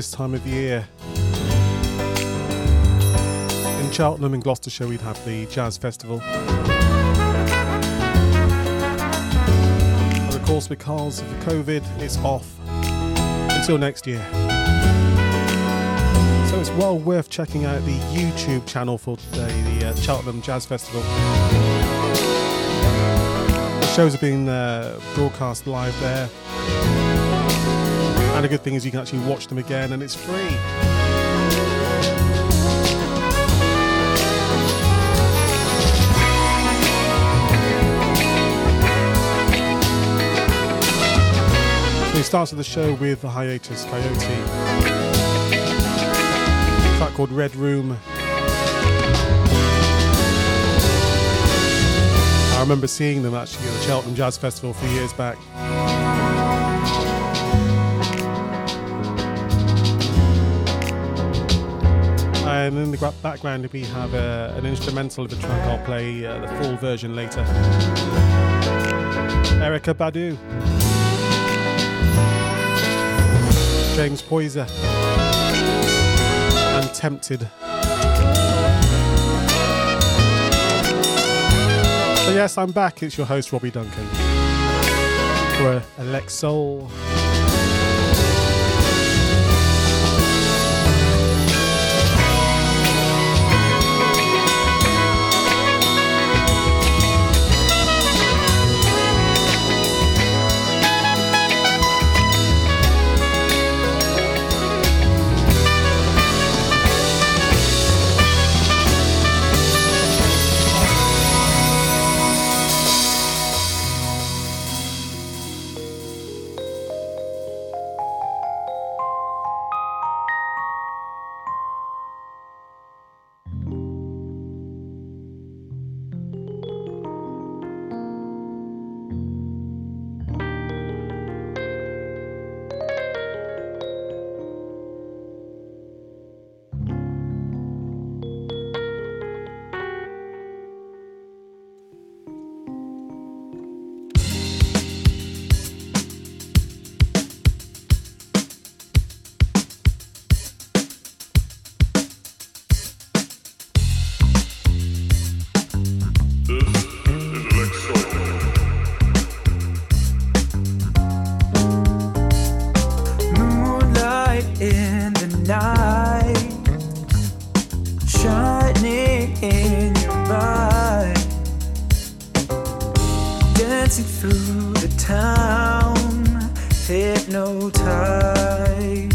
this time of year. In Cheltenham and Gloucestershire, we'd have the Jazz Festival. But of course, because of the COVID, it's off until next year. So it's well worth checking out the YouTube channel for today, the uh, Cheltenham Jazz Festival. The shows are being uh, broadcast live there. And the good thing is you can actually watch them again and it's free. We started the show with the Hiatus Kaiyote. A track called Red Room. I remember seeing them actually at the Cheltenham Jazz Festival a few years back. And in the background, we have uh, an instrumental of a track. I'll play uh, the full version later. Erykah Badu, James Poyser, and Tempted. So yes, I'm back. It's your host Robbie Duncan for Elect Soul. Right now. What a time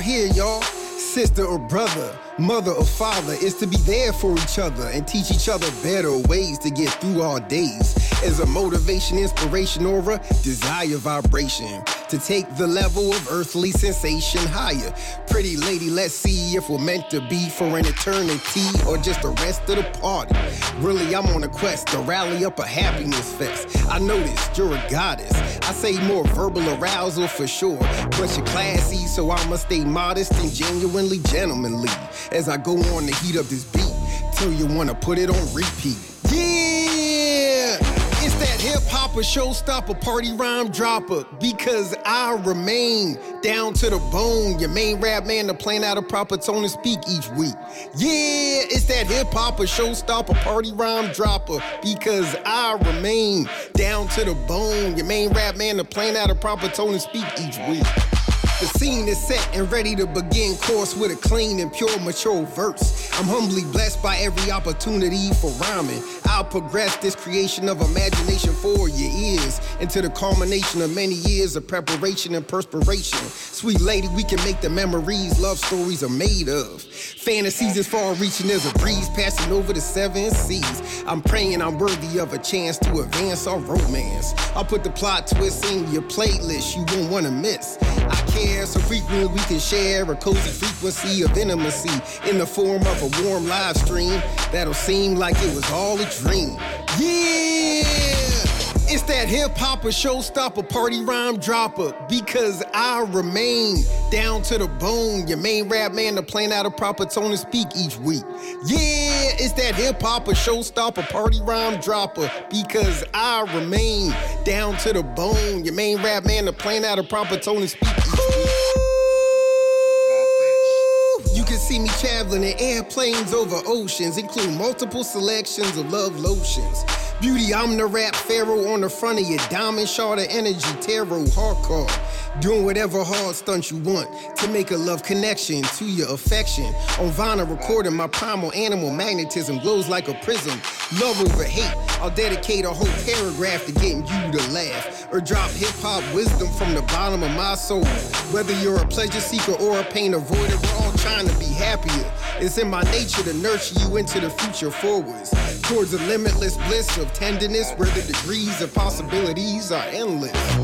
here, y'all. Sister or brother, mother or father is to be there for each other and teach each other better ways to get through our days. As a motivation, inspiration, or a desire vibration to take the level of earthly sensation higher. Pretty lady, let's see if we're meant to be for an eternity or just the rest of the party. Really, I'm on a quest to rally up a happiness fest. I noticed you're a goddess. I say more verbal arousal for sure, but you're classy, so I'ma stay modest and genuinely gentlemanly as I go on to heat up this beat till you wanna put it on repeat. Hip hop a showstopper, party rhyme dropper. Because I remain down to the bone. Your main rap man to plan out a proper tone and speak each week. Yeah, it's that hip hop a showstopper, party rhyme dropper. Because I remain down to the bone. Your main rap man to plan out a proper tone and speak each week. The scene is set and ready to begin course with a clean and pure, mature verse. I'm humbly blessed by every opportunity for rhyming. I'll progress this creation of imagination for your ears into the culmination of many years of preparation and perspiration. Sweet lady, we can make the memories love stories are made of. Fantasies as far reaching as a breeze passing over the seven seas. I'm praying I'm worthy of a chance to advance our romance. I'll put the plot twist in your playlist you won't wanna miss. I care so frequently we can share a cozy frequency of intimacy in the form of a warm live stream that'll seem like it was all a dream. Yeah! It's that hip hopper, showstopper, party rhyme dropper. Because I remain down to the bone. Your main rap man to plan out a proper tone and speak each week. Yeah, it's that hip hopper, showstopper, party rhyme dropper. Because I remain down to the bone. Your main rap man to plan out a proper tone and speak each week. You can see me traveling in airplanes over oceans, include multiple selections of love lotions. Beauty, I'm the rap pharaoh on the front of your diamond shard of energy, tarot, hardcore. Doing whatever hard stunt you want to make a love connection to your affection. On vinyl, recording my primal animal magnetism glows like a prism. Love over hate, I'll dedicate a whole paragraph to getting you to laugh or drop hip hop wisdom from the bottom of my soul. Whether you're a pleasure seeker or a pain avoider, we're all trying to be happier. It's in my nature to nurture you into the future forwards towards a limitless bliss of tenderness where the degrees of possibilities are endless.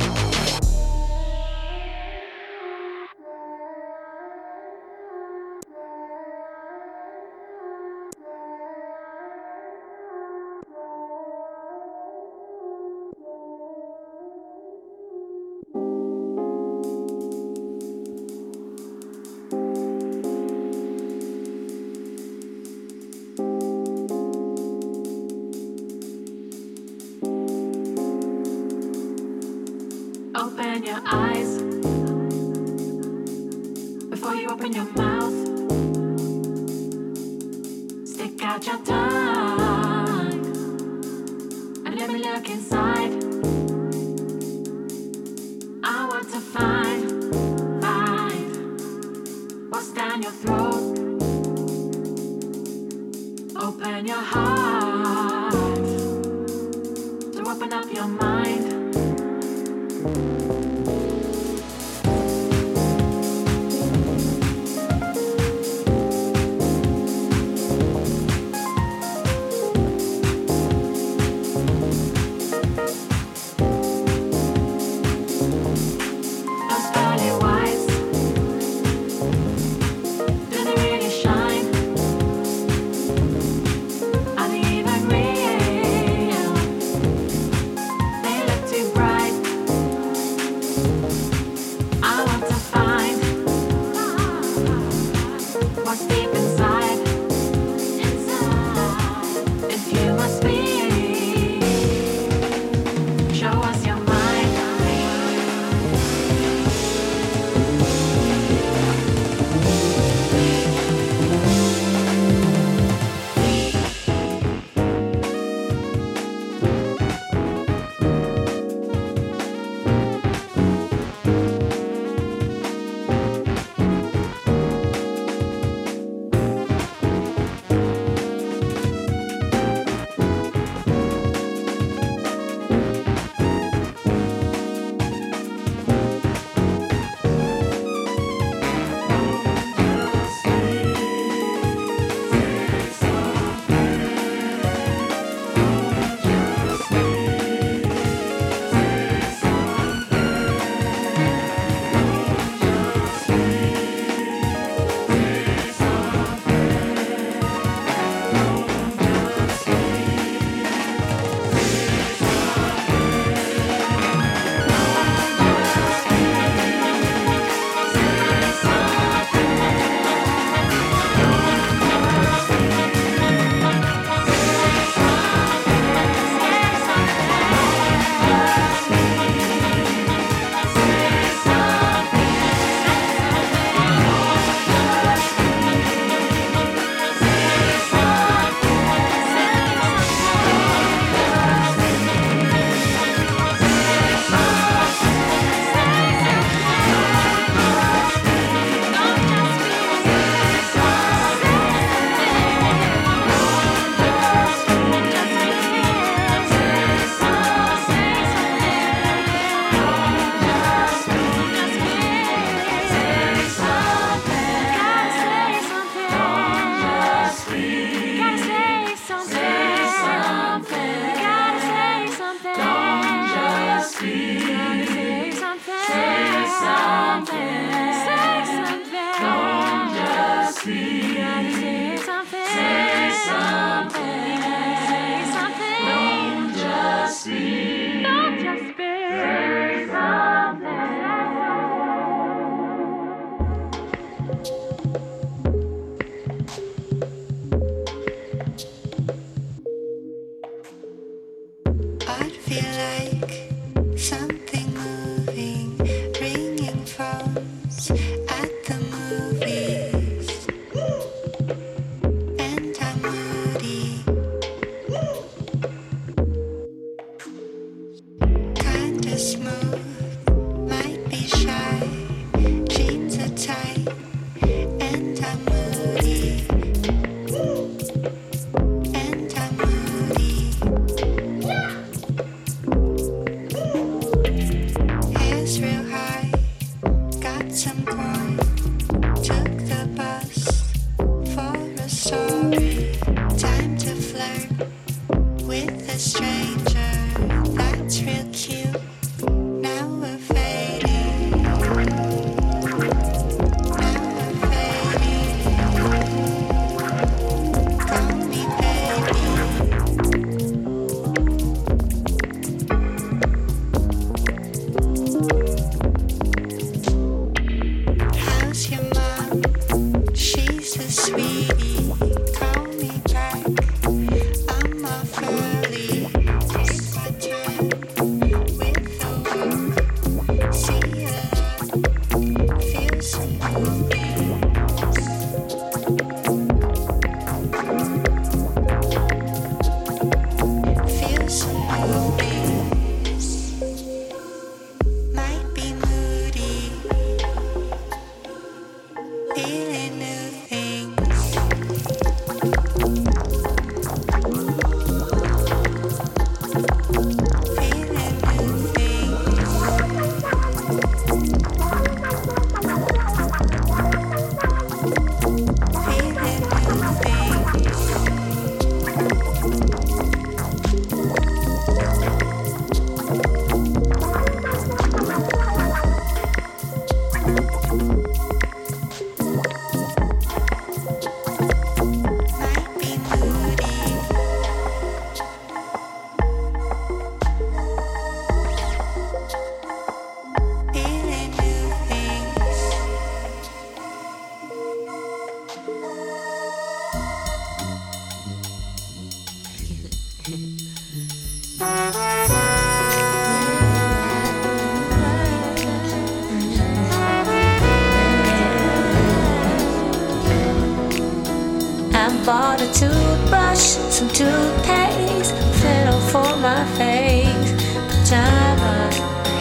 my face. pajama,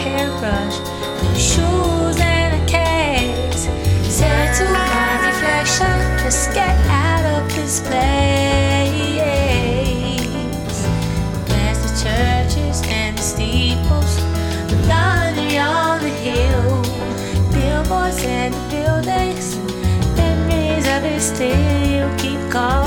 hairbrush, new shoes, and a case. Said to my reflection, just get out of this place. Where's the churches and the steeples? The laundry on the hill. Billboards and the buildings. Memories of it still keep calling.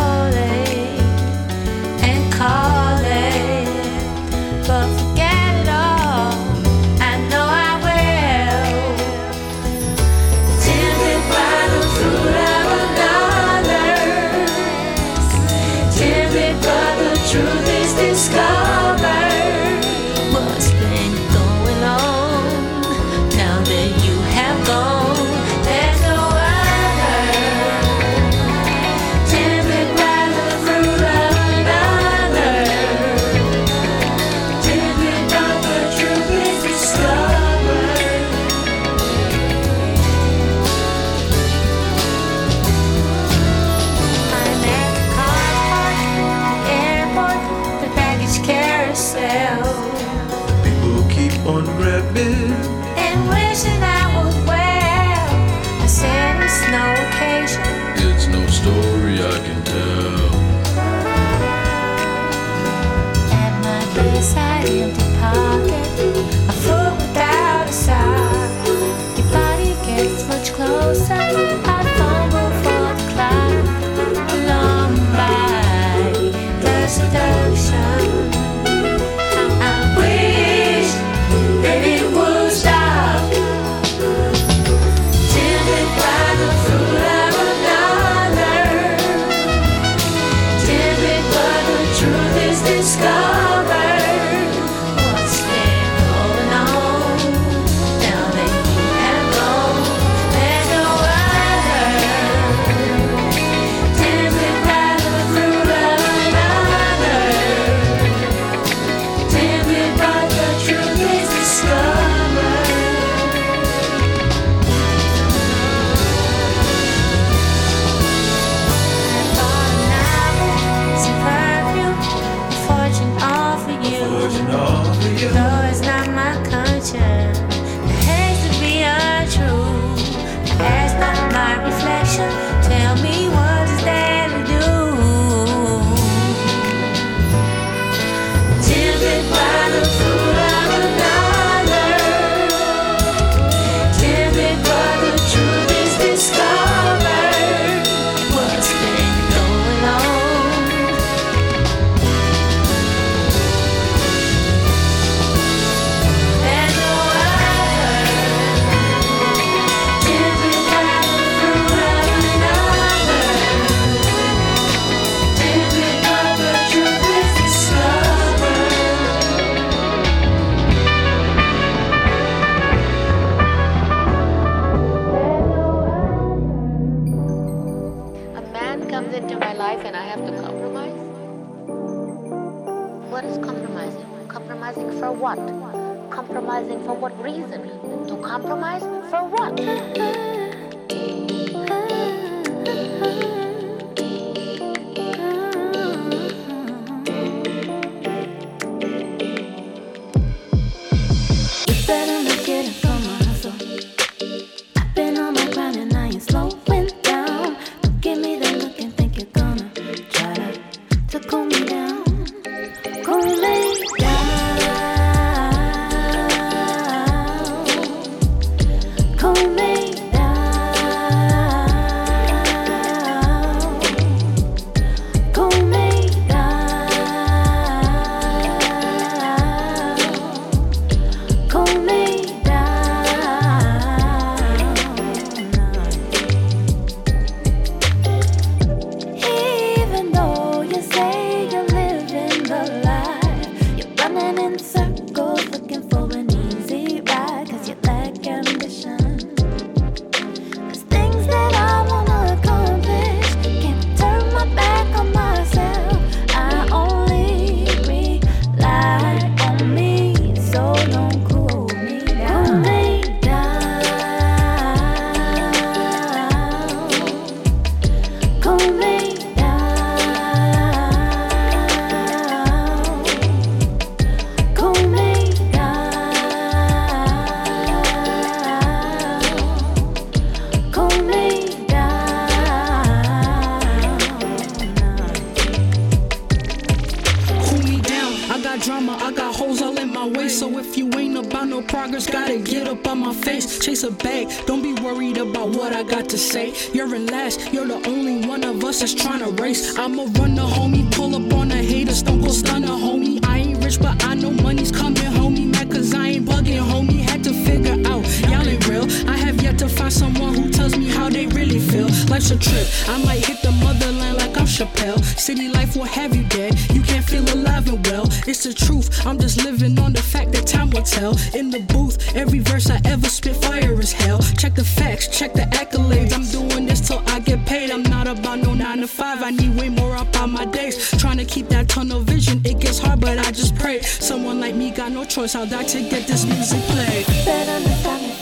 It's the truth, I'm just living on the fact that time will tell. In the booth, every verse I ever spit fire is hell. Check the facts, check the accolades. I'm doing this till I get paid. I'm not about no nine to five, I need way more up on my days. Trying to keep that tunnel vision, it gets hard, but I just pray. Someone like me got no choice, I'll die to get this music played. Better understand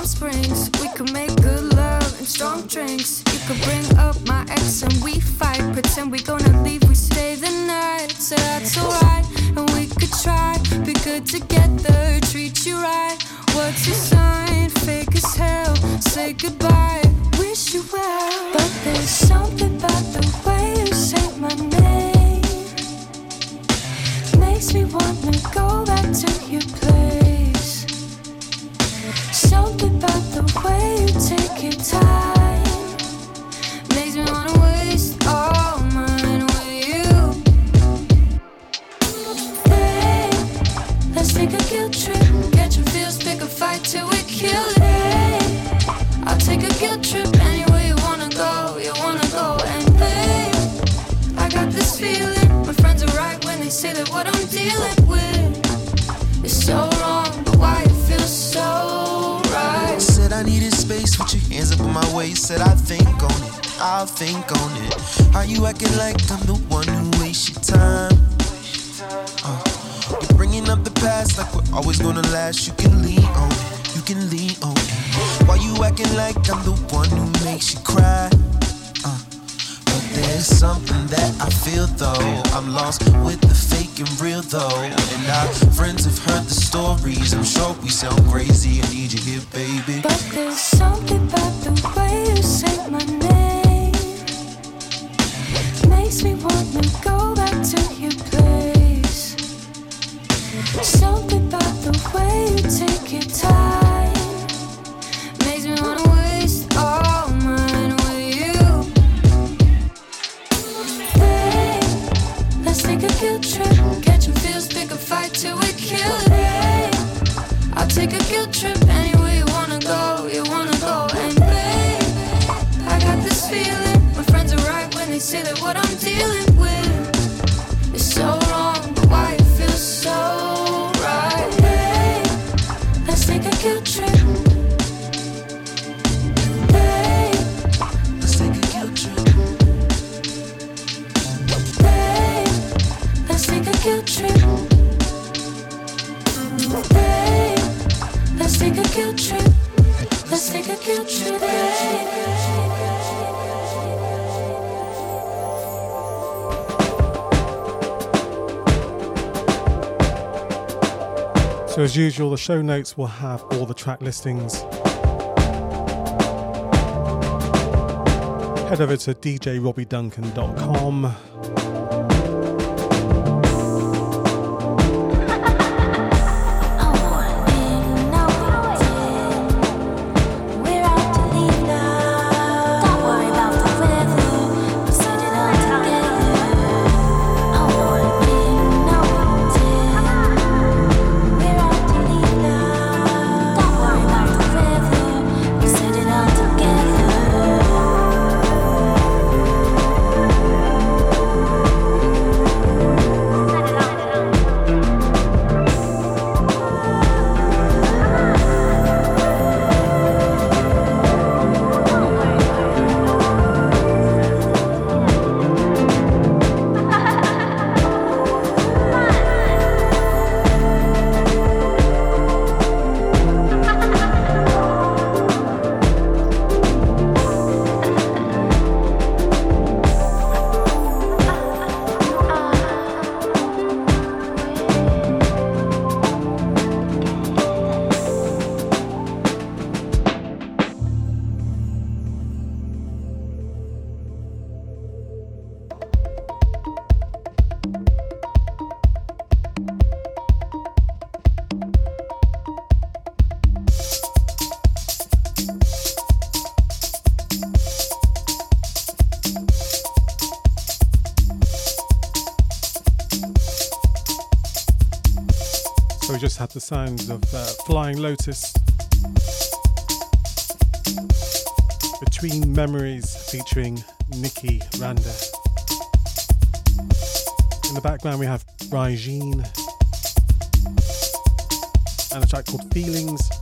Palm Springs. We could make good love and strong drinks. You could bring up my ex and we fight. Pretend we gonna leave, we stay the night. Say that's alright, and we could try. Be good together, treat you right. What's your sign? Fake as hell. Say goodbye, wish you well. But there's something about the way you say my name. Makes me wanna go back to your place. Say that what I'm dealing with is so wrong, I needed space with your hands up on my waist. Said I think on it, I'll think on it. How you acting like I'm the one who wastes your time? Uh, you're bringing up the past like we're always gonna last. You can lean on it, you can lean on it. Why you acting like I'm the one who makes you cry? There's something that I feel though. I'm lost with the fake and real though. And our friends have heard the stories. I'm sure we sound crazy. I need you here, baby. But there's something about the way you say my name usual, the show notes will have all the track listings. Head over to djrobbieduncan.com. just had the sounds of uh, Flying Lotus. Between Memories featuring Niki Randa. In the background we have Brijean and a track called Feelings.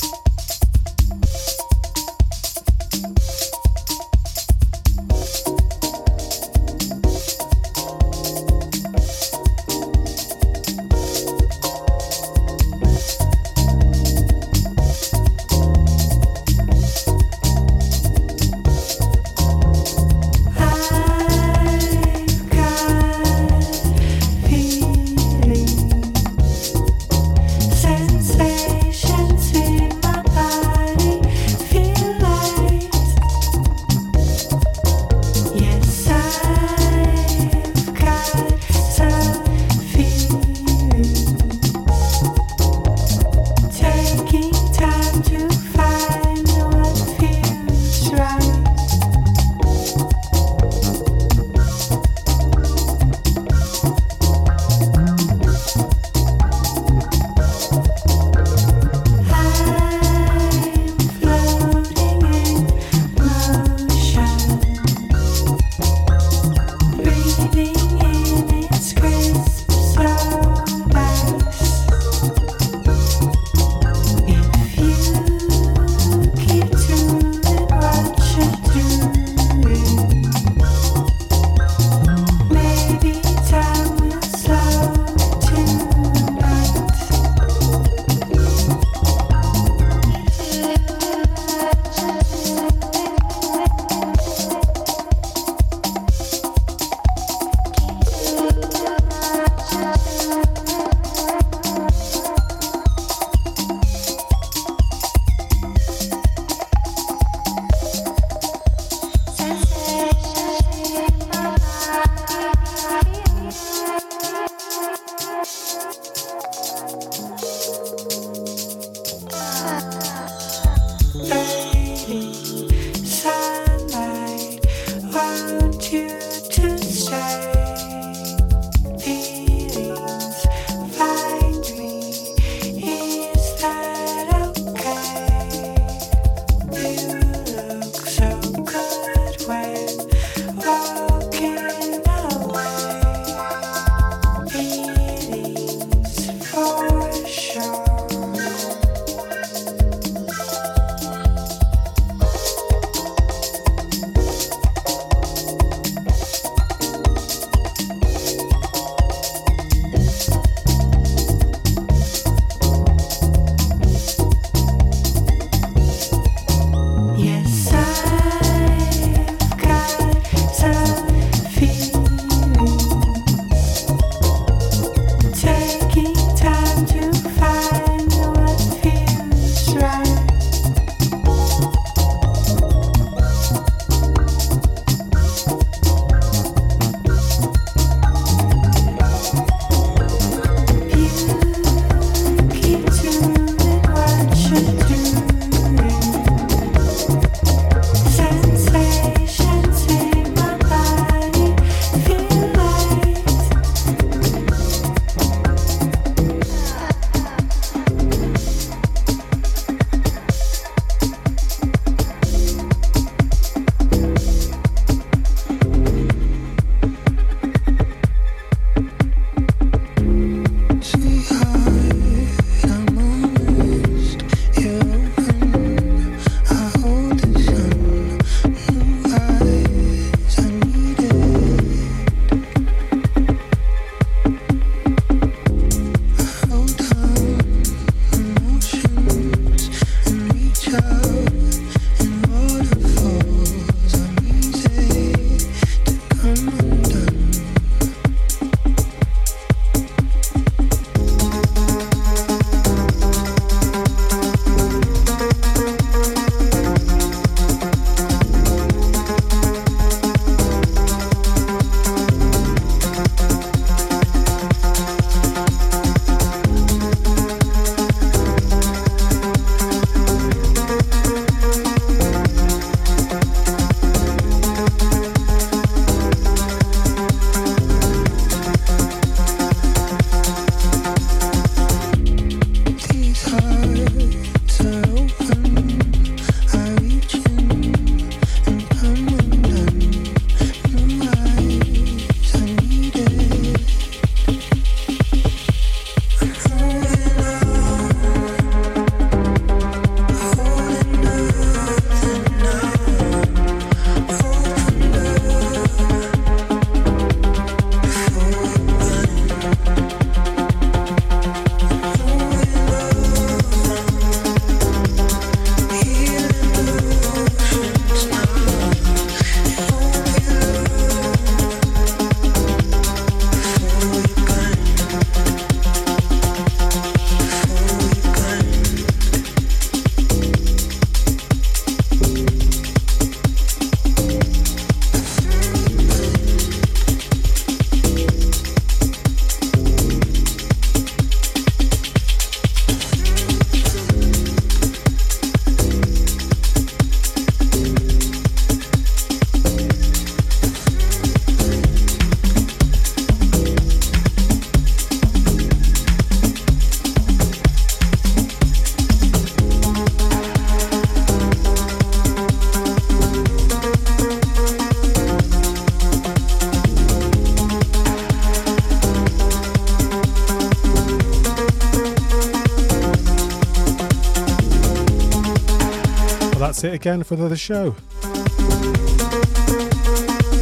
That's it again for the show.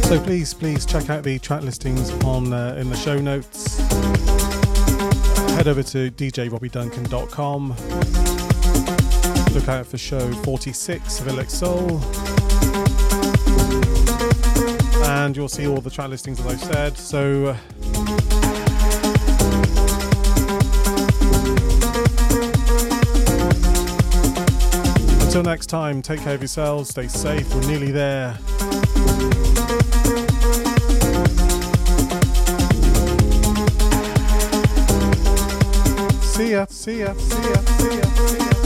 So please, please check out the track listings on uh, in the show notes. Head over to djrobbieduncan.com. Look out for show 46 of Elect Soul. And you'll see all the track listings as I said. So uh, Until next time, take care of yourselves, stay safe, we're nearly there. See ya, see ya, see ya, see ya, see ya.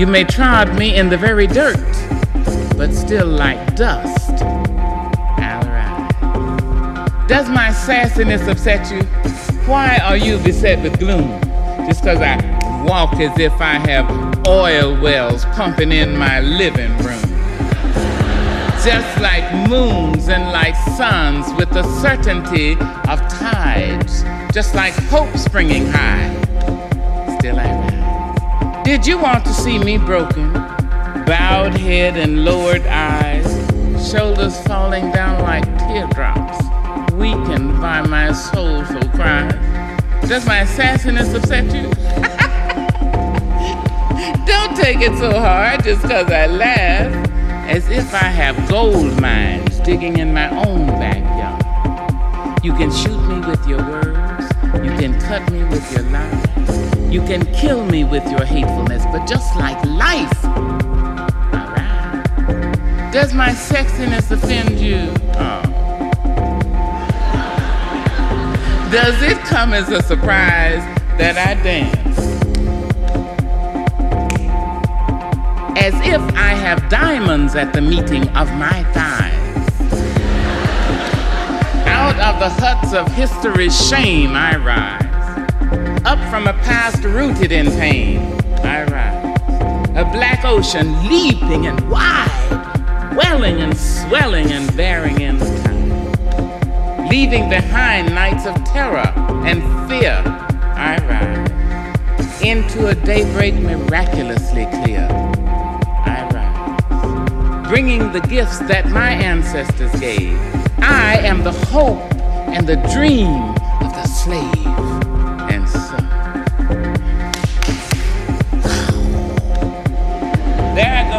You may trod me in the very dirt, but still like dust. Alright. Does my sassiness upset you? Why are you beset with gloom? Just because I walk as if I have oil wells pumping in my living room. Just like moons and like suns with the certainty of tides, just like hope springing high. Still I rise. Did you want to see me broken? Bowed head and lowered eyes, shoulders falling down like teardrops, weakened by my soulful cries. Does my sassiness upset you? Don't take it so hard just cause I laugh, as if I have gold mines digging in my own backyard. You can shoot me with your words, you can cut me with your lies. You can kill me with your hatefulness, but just like life. Does my sexiness offend you? Oh. Does it come as a surprise that I dance? As if I have diamonds at the meeting of my thighs. Out of the huts of history's shame I rise up from a past rooted in pain. I rise. A black ocean leaping and wide, welling and swelling and bearing in time. Leaving behind nights of terror and fear, I rise into a daybreak miraculously clear. I rise, bringing the gifts that my ancestors gave. I am the hope and the dream of the slave. There